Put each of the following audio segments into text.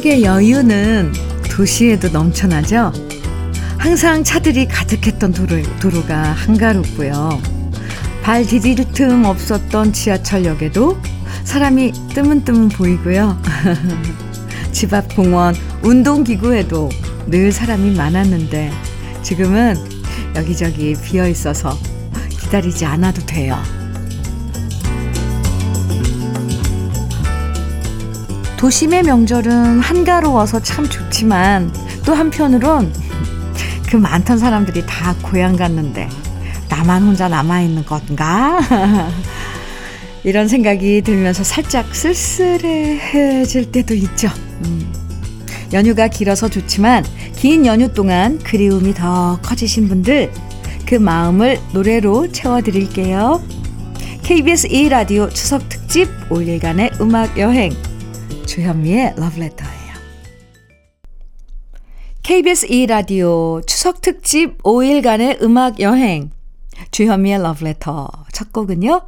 추석의 여유는 도시에도 넘쳐나죠? 항상 차들이 가득했던 도로, 도로가 한가롭고요. 발 디딜 틈 없었던 지하철역에도 사람이 뜨문뜨문 보이고요. 집 앞 공원, 운동기구에도 늘 사람이 많았는데 지금은 여기저기 비어 있어서 기다리지 않아도 돼요. 도심의 명절은 한가로워서 참 좋지만 또 한편으론 그 많던 사람들이 다 고향 갔는데 나만 혼자 남아있는 건가? 이런 생각이 들면서 살짝 쓸쓸해질 때도 있죠. 음. 연휴가 길어서 좋지만 긴 연휴 동안 그리움이 더 커지신 분들 그 마음을 노래로 채워드릴게요. KBS 2라디오 추석 특집 5일간의 음악 여행 주현미의 러브레터예요. KBS 2라디오 추석 특집 5일간의 음악 여행 주현미의 러브레터 첫 곡은요.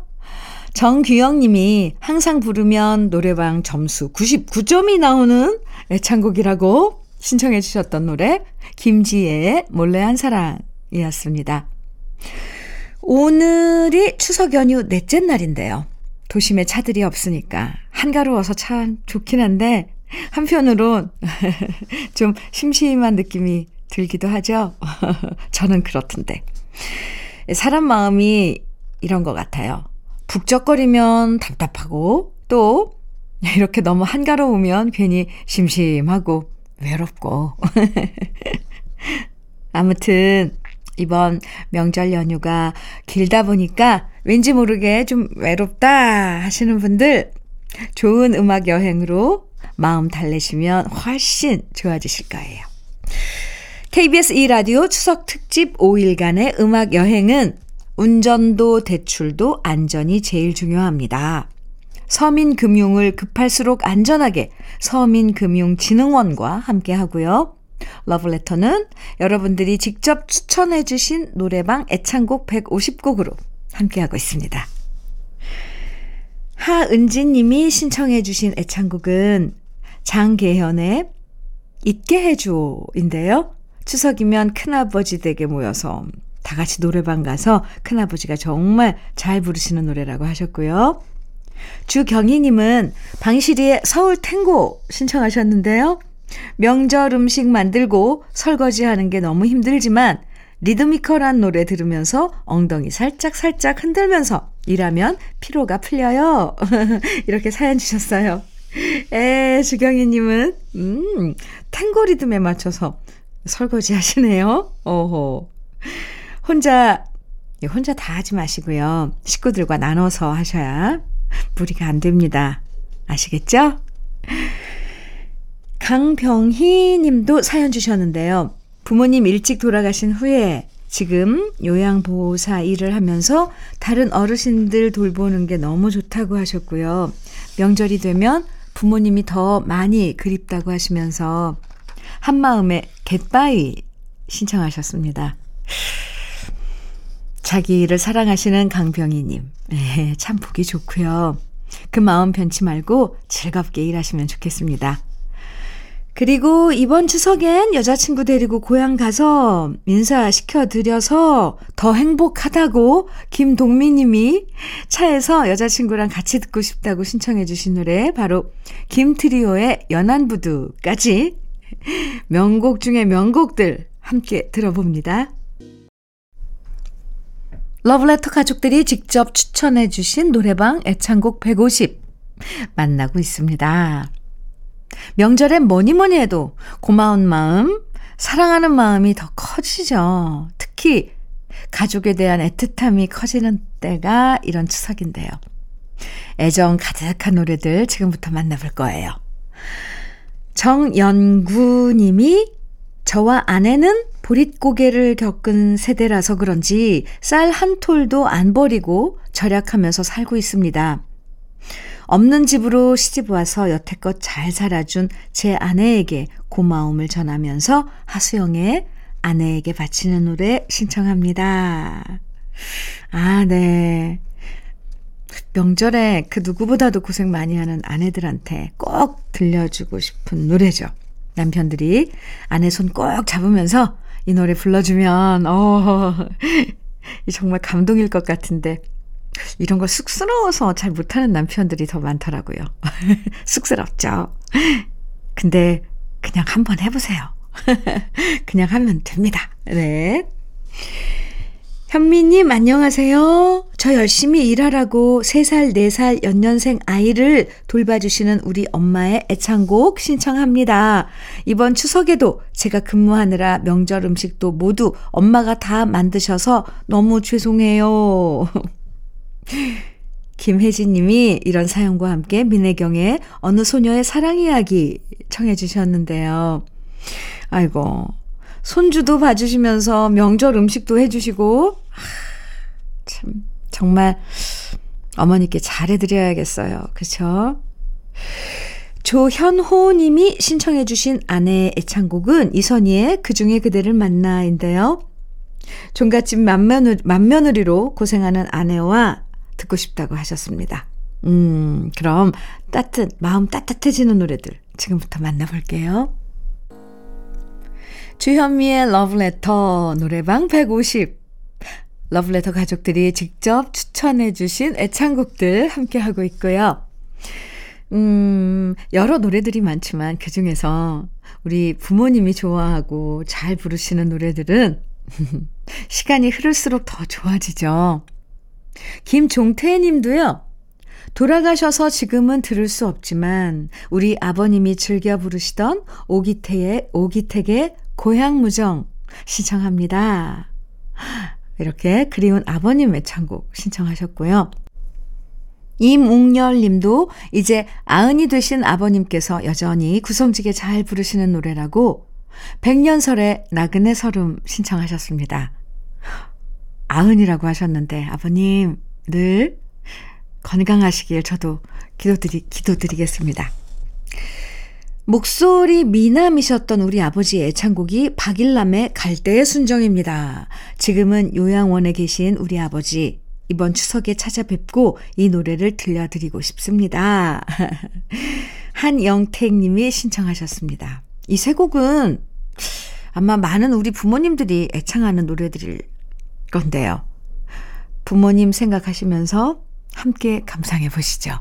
정규영 님이 항상 부르면 노래방 점수 99점이 나오는 애창곡이라고 신청해 주셨던 노래 김지혜의 몰래 한 사랑이었습니다. 오늘이 추석 연휴 넷째 날인데요. 도심에 차들이 없으니까 한가로워서 참 좋긴 한데 한편으론 좀 심심한 느낌이 들기도 하죠. 저는 그렇던데. 사람 마음이 이런 것 같아요. 북적거리면 답답하고 또 이렇게 너무 한가로우면 괜히 심심하고 외롭고. 아무튼 이번 명절 연휴가 길다 보니까 왠지 모르게 좀 외롭다 하시는 분들 좋은 음악 여행으로 마음 달래시면 훨씬 좋아지실 거예요. KBS 2라디오 추석 특집 5일간의 음악 여행은 운전도 대출도 안전이 제일 중요합니다. 서민금융을 급할수록 안전하게 서민금융진흥원과 함께 하고요. 러브레터는 여러분들이 직접 추천해 주신 노래방 애창곡 150곡으로 함께하고 있습니다. 하은진 님이 신청해 주신 애창곡은 장계현의 잊게 해줘인데요. 추석이면 큰아버지 댁에 모여서 다 같이 노래방 가서 큰아버지가 정말 잘 부르시는 노래라고 하셨고요. 주경희님은 방시리의 서울 탱고 신청하셨는데요. 명절 음식 만들고 설거지하는 게 너무 힘들지만 리드미컬한 노래 들으면서 엉덩이 살짝 살짝 흔들면서 일하면 피로가 풀려요. 이렇게 사연 주셨어요. 에, 주경희님은, 음, 탱고 리듬에 맞춰서 설거지 하시네요. 어허. 혼자, 혼자 다 하지 마시고요. 식구들과 나눠서 하셔야 무리가 안 됩니다. 아시겠죠? 강병희 님도 사연 주셨는데요. 부모님 일찍 돌아가신 후에 지금 요양보호사 일을 하면서 다른 어르신들 돌보는 게 너무 좋다고 하셨고요. 명절이 되면 부모님이 더 많이 그립다고 하시면서 한마음에 갯바위 신청하셨습니다. 자기를 사랑하시는 강병희님. 네, 참 보기 좋고요. 그 마음 변치 말고 즐겁게 일하시면 좋겠습니다. 그리고 이번 추석엔 여자친구 데리고 고향 가서 인사시켜 드려서 더 행복하다고 김동미 님이 차에서 여자친구랑 같이 듣고 싶다고 신청해 주신 노래 바로 김트리오의 연안부두까지 명곡 중의 명곡들 함께 들어봅니다. 러브레터 가족들이 직접 추천해 주신 노래방 애창곡 150 만나고 있습니다. 명절엔 뭐니 뭐니 해도 고마운 마음, 사랑하는 마음이 더 커지죠. 특히 가족에 대한 애틋함이 커지는 때가 이런 추석인데요. 애정 가득한 노래들 지금부터 만나볼 거예요. 정연구 님이 저와 아내는 보릿고개를 겪은 세대라서 그런지 쌀 한 톨도 안 버리고 절약하면서 살고 있습니다. 없는 집으로 시집 와서 여태껏 잘 살아준 제 아내에게 고마움을 전하면서 하수영의 아내에게 바치는 노래 신청합니다. 아, 네. 명절에 그 누구보다도 고생 많이 하는 아내들한테 꼭 들려주고 싶은 노래죠. 남편들이 아내 손 꼭 잡으면서 이 노래 불러주면, 어, 정말 감동일 것 같은데, 이런 걸 쑥스러워서 잘 못하는 남편들이 더 많더라고요. 쑥스럽죠. 근데 그냥 한번 해보세요. 그냥 하면 됩니다. 네. 현미님, 안녕하세요. 저 열심히 일하라고 3살, 4살 연년생 아이를 돌봐주시는 우리 엄마의 애창곡 신청합니다. 이번 추석에도 제가 근무하느라 명절 음식도 모두 엄마가 다 만드셔서 너무 죄송해요. 김혜진 님이 이런 사연과 함께 민혜경의 어느 소녀의 사랑 이야기 청해 주셨는데요. 아이고, 손주도 봐주시면서 명절 음식도 해주시고, 참, 정말 어머니께 잘해드려야겠어요. 그쵸? 조현호 님이 신청해 주신 아내의 애창곡은 이선희의 그 중에 그대를 만나인데요. 종갓집 맏며느리, 맏며느리로 고생하는 아내와 듣고 싶다고 하셨습니다. 음, 그럼 따뜻, 마음 따뜻해지는 노래들 지금부터 만나볼게요. 주현미의 러브레터 노래방 150. 러브레터 가족들이 직접 추천해주신 애창곡들 함께하고 있고요. 음, 여러 노래들이 많지만 그 중에서 우리 부모님이 좋아하고 잘 부르시는 노래들은 시간이 흐를수록 더 좋아지죠. 김종태 님도요. 돌아가셔서 지금은 들을 수 없지만 우리 아버님이 즐겨 부르시던 오기태의 오기택의 고향 무정 신청합니다. 이렇게 그리운 아버님의 창곡 신청하셨고요. 임웅열 님도 이제 아흔이 되신 아버님께서 여전히 구성지게 잘 부르시는 노래라고 백년설의 나그네 설음 신청하셨습니다. 아흔이라고 하셨는데 아버님 늘 건강하시길 저도 기도드리, 기도드리겠습니다. 목소리 미남이셨던 우리 아버지의 애창곡이 박일남의 갈대의 순정입니다. 지금은 요양원에 계신 우리 아버지 이번 추석에 찾아뵙고 이 노래를 들려드리고 싶습니다. 한영택 님이 신청하셨습니다. 이 세 곡은 아마 많은 우리 부모님들이 애창하는 노래들일 건데요. 부모님 생각하시면서 함께 감상해 보시죠.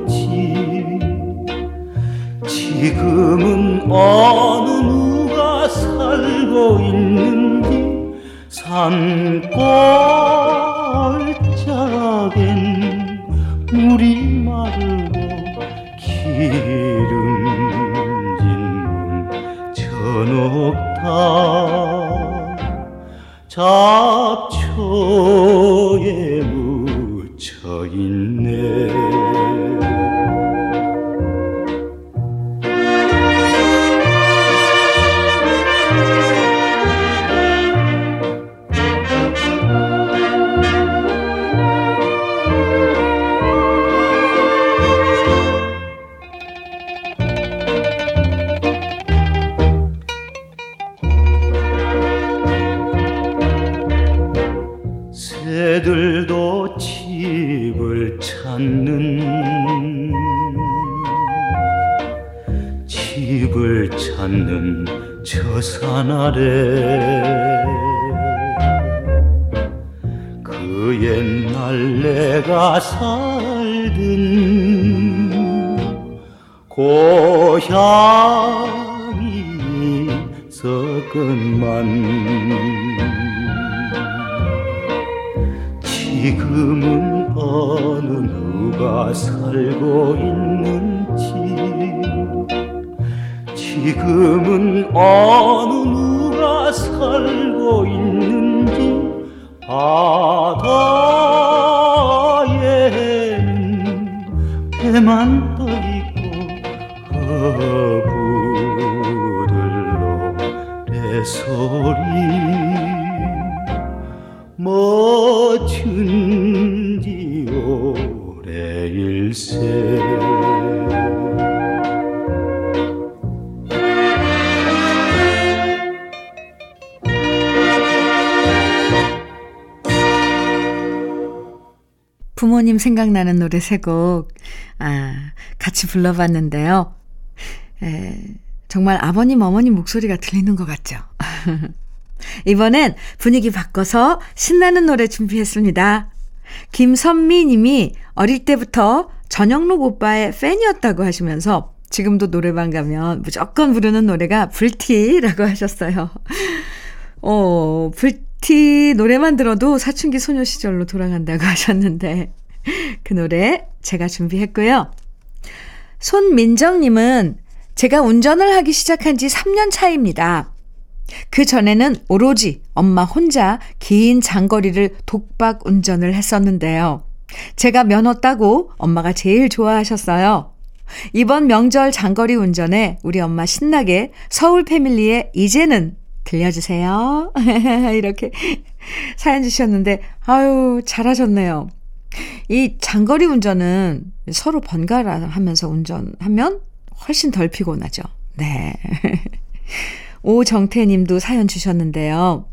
지금은 어느 누가 살고 있는지 산골짜겐 물이 마르고 기름진 저녁 다. 잡초 그 옛날 내가 살던 고향이 있었건만 지금은 어느 누가 살고 있는지 지금은 어느 누가 살고 있는지 바다에는 배만 떠 있고 허브들로 배소리 멋진지 부모님 생각나는 노래 세 곡, 아, 같이 불러봤는데요. 에, 정말 아버님, 어머님 목소리가 들리는 것 같죠? 이번엔 분위기 바꿔서 신나는 노래 준비했습니다. 김선미 님이 어릴 때부터 전영록 오빠의 팬이었다고 하시면서 지금도 노래방 가면 무조건 부르는 노래가 불티라고 하셨어요. 어, 불티 노래만 들어도 사춘기 소녀 시절로 돌아간다고 하셨는데 그 노래 제가 준비했고요. 손민정님은 제가 운전을 하기 시작한 지 3년 차입니다. 그 전에는 오로지 엄마 혼자 긴 장거리를 독박 운전을 했었는데요. 제가 면허 따고 엄마가 제일 좋아하셨어요. 이번 명절 장거리 운전에 우리 엄마 신나게 서울 패밀리에 이제는 들려주세요. 이렇게 사연 주셨는데, 아유, 잘하셨네요. 이 장거리 운전은 서로 번갈아 하면서 운전하면 훨씬 덜 피곤하죠. 네. 오정태 님도 사연 주셨는데요.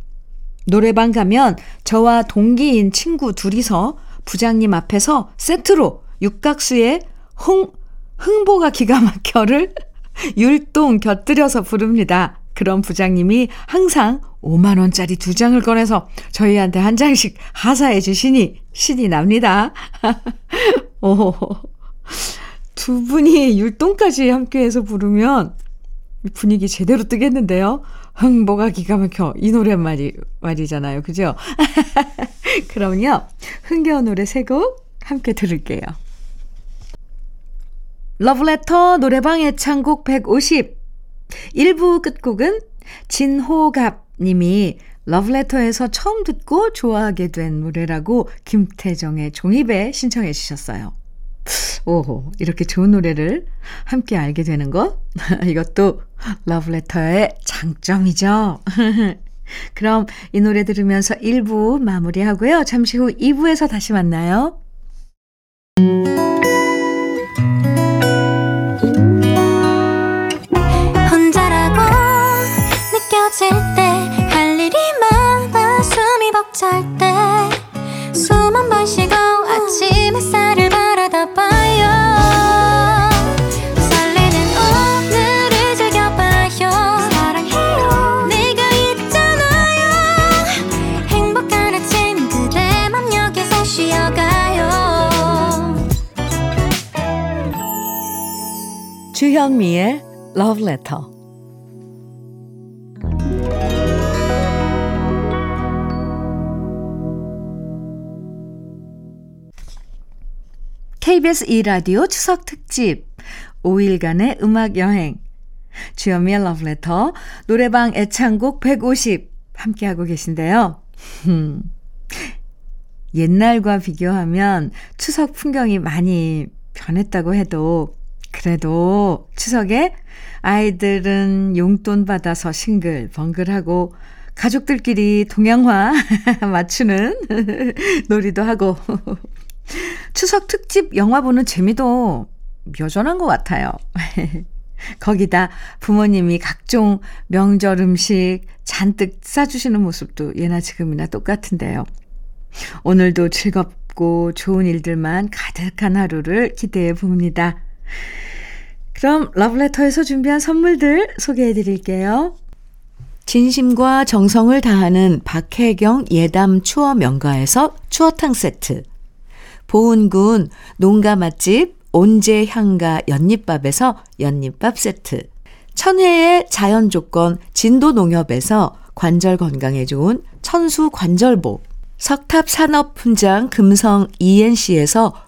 노래방 가면 저와 동기인 친구 둘이서 부장님 앞에서 세트로 육각수의 흥, 흥보가 기가 막혀를 율동 곁들여서 부릅니다. 그럼 부장님이 항상 5만원짜리 두 장을 꺼내서 저희한테 한 장씩 하사해 주시니 신이 납니다. 오, 두 분이 율동까지 함께해서 부르면 분위기 제대로 뜨겠는데요. 흥보가 기가 막혀. 이 노래 말이, 말이잖아요. 그죠? 그럼요. 흥겨운 노래 세 곡 함께 들을게요. 러브레터 노래방 애창곡 150. 1부 끝곡은 진호갑 님이 러브레터에서 처음 듣고 좋아하게 된 노래라고 김태정의 종이배 신청해 주셨어요. 오호, 이렇게 좋은 노래를 함께 알게 되는 것? 이것도 러브레터의 장점이죠. 그럼 이 노래 들으면서 1부 마무리하고요. 잠시 후 2부에서 다시 만나요. 주현미의 Love Letter. KBS 2라디오 추석 특집 5일간의 음악 여행 주현미의 Love Letter 노래방 애창곡 150 함께하고 계신데요. 옛날과 비교하면 추석 풍경이 많이 변했다고 해도 그래도 추석에 아이들은 용돈 받아서 싱글벙글하고 가족들끼리 동양화 맞추는 놀이도 하고 추석 특집 영화 보는 재미도 여전한 것 같아요. 거기다 부모님이 각종 명절 음식 잔뜩 싸주시는 모습도 예나 지금이나 똑같은데요. 오늘도 즐겁고 좋은 일들만 가득한 하루를 기대해 봅니다. 그럼 러브레터에서 준비한 선물들 소개해 드릴게요. 진심과 정성을 다하는 박혜경 예담 추어 명가에서 추어탕 세트. 보은군 농가 맛집 온재 향가 연잎밥에서 연잎밥 세트. 천혜의 자연 조건 진도 농협에서 관절 건강에 좋은 천수 관절보. 석탑 산업 훈장 금성 ENC에서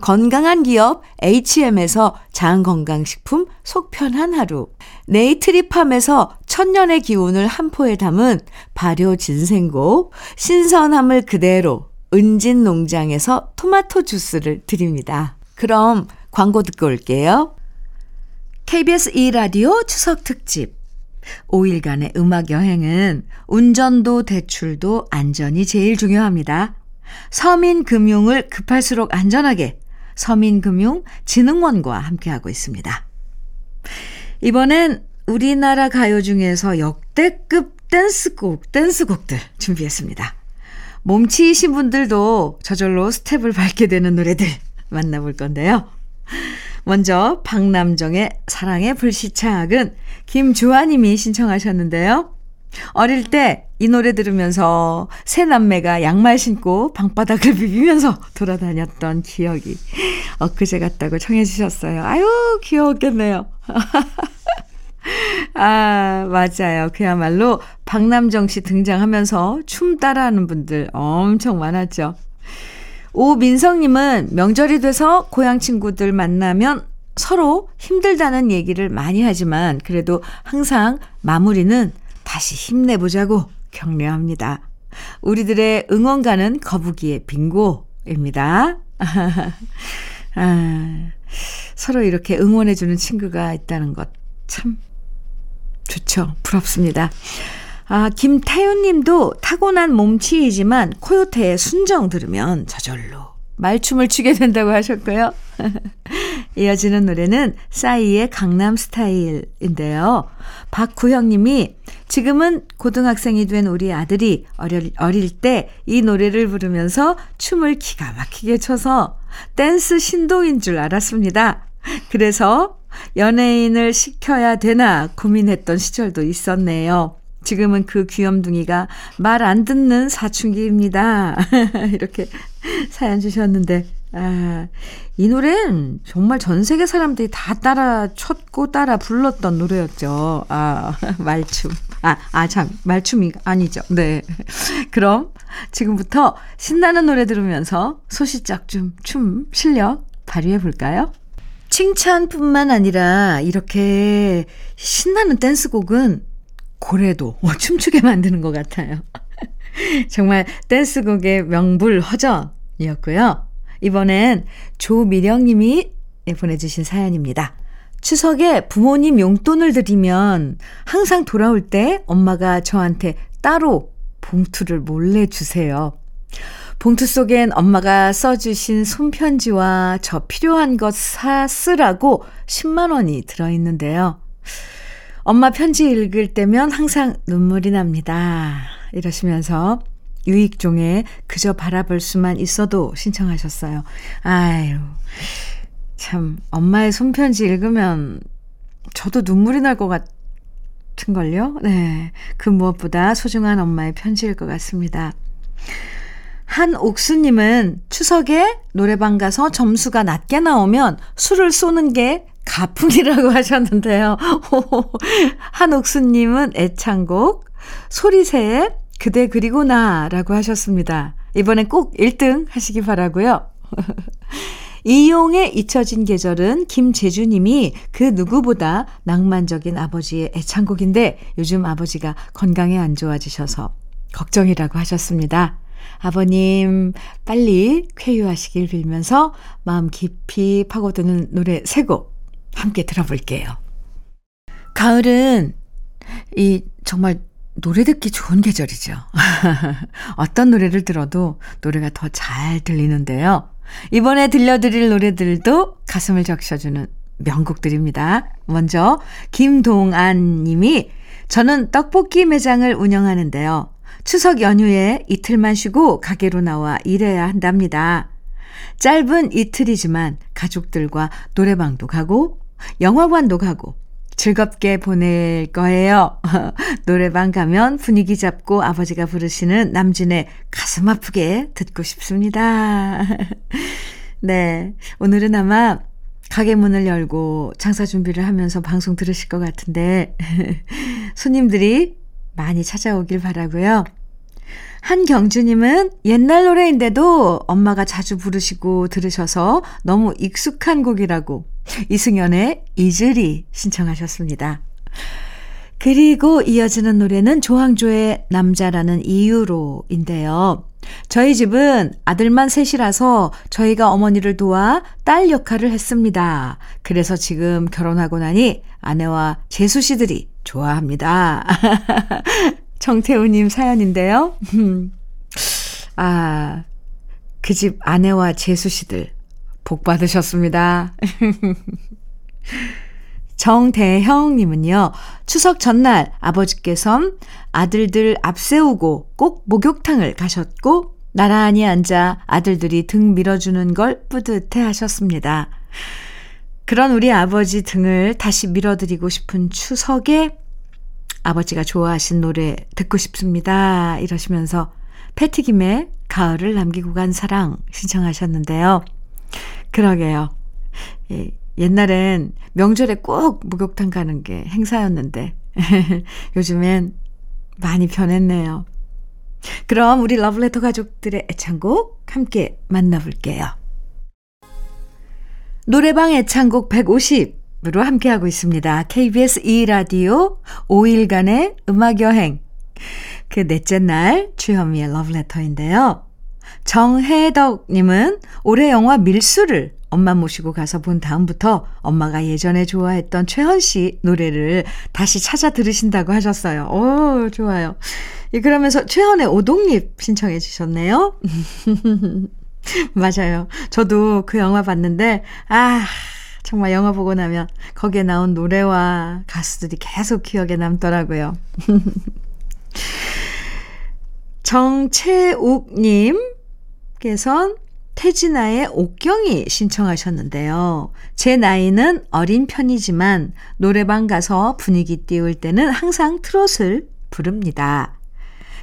건강한 기업 HM에서 장건강식품 속편한 하루. 네이트리팜에서 천년의 기운을 한 포에 담은 발효 진생고. 신선함을 그대로 은진 농장에서 토마토 주스를 드립니다. 그럼 광고 듣고 올게요. KBS 2라디오 추석 특집 5일간의 음악 여행은 운전도 대출도 안전이 제일 중요합니다. 서민금융을 급할수록 안전하게 서민금융진흥원과 함께하고 있습니다. 이번엔 우리나라 가요 중에서 역대급 댄스곡, 댄스곡들 준비했습니다. 몸치이신 분들도 저절로 스텝을 밟게 되는 노래들 만나볼 건데요. 먼저 박남정의 사랑의 불시착은 김주아님이 신청하셨는데요. 어릴 때 이 노래 들으면서 새 남매가 양말 신고 방바닥을 비비면서 돌아다녔던 기억이 엊그제 같다고 청해 주셨어요. 아유 귀여웠겠네요. 아 맞아요. 그야말로 박남정 씨 등장하면서 춤 따라하는 분들 엄청 많았죠. 오민성님은 명절이 돼서 고향 친구들 만나면 서로 힘들다는 얘기를 많이 하지만 그래도 항상 마무리는 다시 힘내보자고 격려합니다. 우리들의 응원가는 거북이의 빙고입니다. 아, 서로 이렇게 응원해주는 친구가 있다는 것 참 좋죠. 부럽습니다. 아, 김태윤 님도 타고난 몸치이지만 코요태의 순정 들으면 저절로 말춤을 추게 된다고 하셨고요. 이어지는 노래는 싸이의 강남 스타일인데요. 박구형 님이 지금은 고등학생이 된 우리 아들이 어릴, 어릴 때 이 노래를 부르면서 춤을 기가 막히게 춰서 댄스 신동인 줄 알았습니다. 그래서 연예인을 시켜야 되나 고민했던 시절도 있었네요. 지금은 그 귀염둥이가 말 안 듣는 사춘기입니다. 이렇게 사연 주셨는데, 아, 이 노래는 정말 전 세계 사람들이 다 따라 췄고 따라 불렀던 노래였죠. 아, 말춤. 아, 아, 참, 말춤이 아니죠. 네. 그럼 지금부터 신나는 노래 들으면서 소시작 좀춤 실력 발휘해 볼까요? 칭찬뿐만 아니라 이렇게 신나는 댄스곡은 고래도 어, 춤추게 만드는 것 같아요. 정말 댄스곡의 명불허전이었고요. 이번엔 조미령님이 보내주신 사연입니다. 추석에 부모님 용돈을 드리면 항상 돌아올 때 엄마가 저한테 따로 봉투를 몰래 주세요. 봉투 속엔 엄마가 써주신 손편지와 저 필요한 것 사 쓰라고 10만 원이 들어있는데요. 엄마 편지 읽을 때면 항상 눈물이 납니다. 이러시면서 유익종의 그저 바라볼 수만 있어도 신청하셨어요. 아유. 참, 엄마의 손편지 읽으면 저도 눈물이 날 것 같은걸요? 네. 그 무엇보다 소중한 엄마의 편지일 것 같습니다. 한옥수님은 추석에 노래방 가서 점수가 낮게 나오면 술을 쏘는 게 가풍이라고 하셨는데요. 한옥수님은 애창곡 소리새의 그대 그리고 나라고 하셨습니다. 이번엔 꼭 1등 하시기 바라고요. 이용의 잊혀진 계절은 김재주님이 그 누구보다 낭만적인 아버지의 애창곡인데 요즘 아버지가 건강에 안 좋아지셔서 걱정이라고 하셨습니다. 아버님 빨리 쾌유하시길 빌면서 마음 깊이 파고드는 노래 세 곡 함께 들어볼게요. 가을은 이 정말 노래 듣기 좋은 계절이죠. 어떤 노래를 들어도 노래가 더 잘 들리는데요. 이번에 들려드릴 노래들도 가슴을 적셔주는 명곡들입니다. 먼저 김동안 님이 저는 떡볶이 매장을 운영하는데요. 추석 연휴에 이틀만 쉬고 가게로 나와 일해야 한답니다. 짧은 이틀이지만 가족들과 노래방도 가고 영화관도 가고 즐겁게 보낼 거예요. 노래방 가면 분위기 잡고 아버지가 부르시는 남진의 가슴 아프게 듣고 싶습니다. 네. 오늘은 아마 가게 문을 열고 장사 준비를 하면서 방송 들으실 것 같은데, 손님들이 많이 찾아오길 바라고요. 한경주님은 옛날 노래인데도 엄마가 자주 부르시고 들으셔서 너무 익숙한 곡이라고 이승연의 이즈리 신청하셨습니다. 그리고 이어지는 노래는 조항조의 남자라는 이유로인데요. 저희 집은 아들만 셋이라서 저희가 어머니를 도와 딸 역할을 했습니다. 그래서 지금 결혼하고 나니 아내와 재수 씨들이 좋아합니다. 정태우님 사연인데요. 아, 그 집 아내와 재수 씨들 복 받으셨습니다. 정대형님은요, 추석 전날 아버지께선 아들들 앞세우고 꼭 목욕탕을 가셨고, 나란히 앉아 아들들이 등 밀어주는 걸 뿌듯해 하셨습니다. 그런 우리 아버지 등을 다시 밀어드리고 싶은 추석에 아버지가 좋아하신 노래 듣고 싶습니다. 이러시면서 패티김의 가을을 남기고 간 사랑 신청하셨는데요. 그러게요. 예, 옛날엔 명절에 꼭 목욕탕 가는 게 행사였는데 요즘엔 많이 변했네요. 그럼 우리 러브레터 가족들의 애창곡 함께 만나볼게요. 노래방 애창곡 150 으로 함께하고 있습니다. KBS 2라디오 5일간의 음악여행. 그 넷째 날 주현미의 러브레터인데요. 정혜덕님은 올해 영화 밀수를 엄마 모시고 가서 본 다음부터 엄마가 예전에 좋아했던 최헌 씨 노래를 다시 찾아 들으신다고 하셨어요. 오, 좋아요. 예, 그러면서 최헌의 오동잎 신청해 주셨네요. 맞아요. 저도 그 영화 봤는데, 아, 정말 영화 보고 나면 거기에 나온 노래와 가수들이 계속 기억에 남더라고요. 정채욱님께선 태진아의 옥경이 신청하셨는데요. 제 나이는 어린 편이지만 노래방 가서 분위기 띄울 때는 항상 트롯을 부릅니다.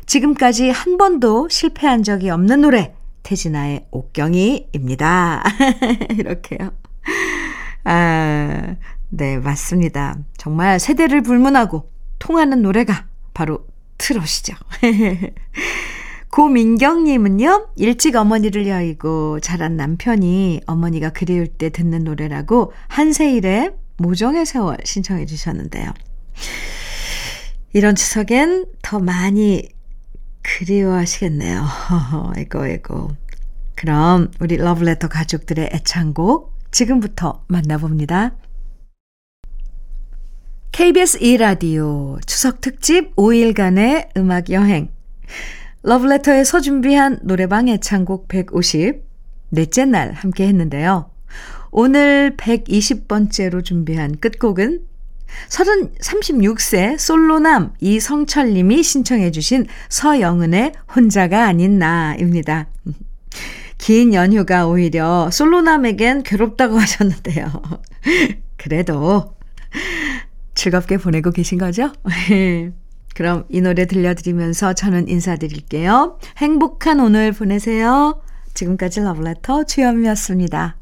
지금까지 한 번도 실패한 적이 없는 노래, 태진아의 옥경이입니다. 이렇게요. 아, 네, 맞습니다. 정말 세대를 불문하고 통하는 노래가 바로 트롯이죠. 고민경님은요, 일찍 어머니를 여의고 자란 남편이 어머니가 그리울 때 듣는 노래라고 한세일의 모정의 세월 신청해 주셨는데요. 이런 추석엔 더 많이 그리워하시겠네요. 아이고, 아이고. 그럼 우리 러브레터 가족들의 애창곡 지금부터 만나봅니다. KBS 2라디오 추석 특집 5일간의 음악 여행. 러브레터에서 준비한 노래방 애창곡 150, 넷째 날 함께 했는데요. 오늘 120번째로 준비한 끝곡은 30, 36세 솔로남 이성철님이 신청해 주신 서영은의 혼자가 아닌 나입니다. 긴 연휴가 오히려 솔로남에겐 괴롭다고 하셨는데요. 그래도 즐겁게 보내고 계신 거죠? 그럼 이 노래 들려드리면서 저는 인사드릴게요. 행복한 오늘 보내세요. 지금까지 러브레터 주현미였습니다.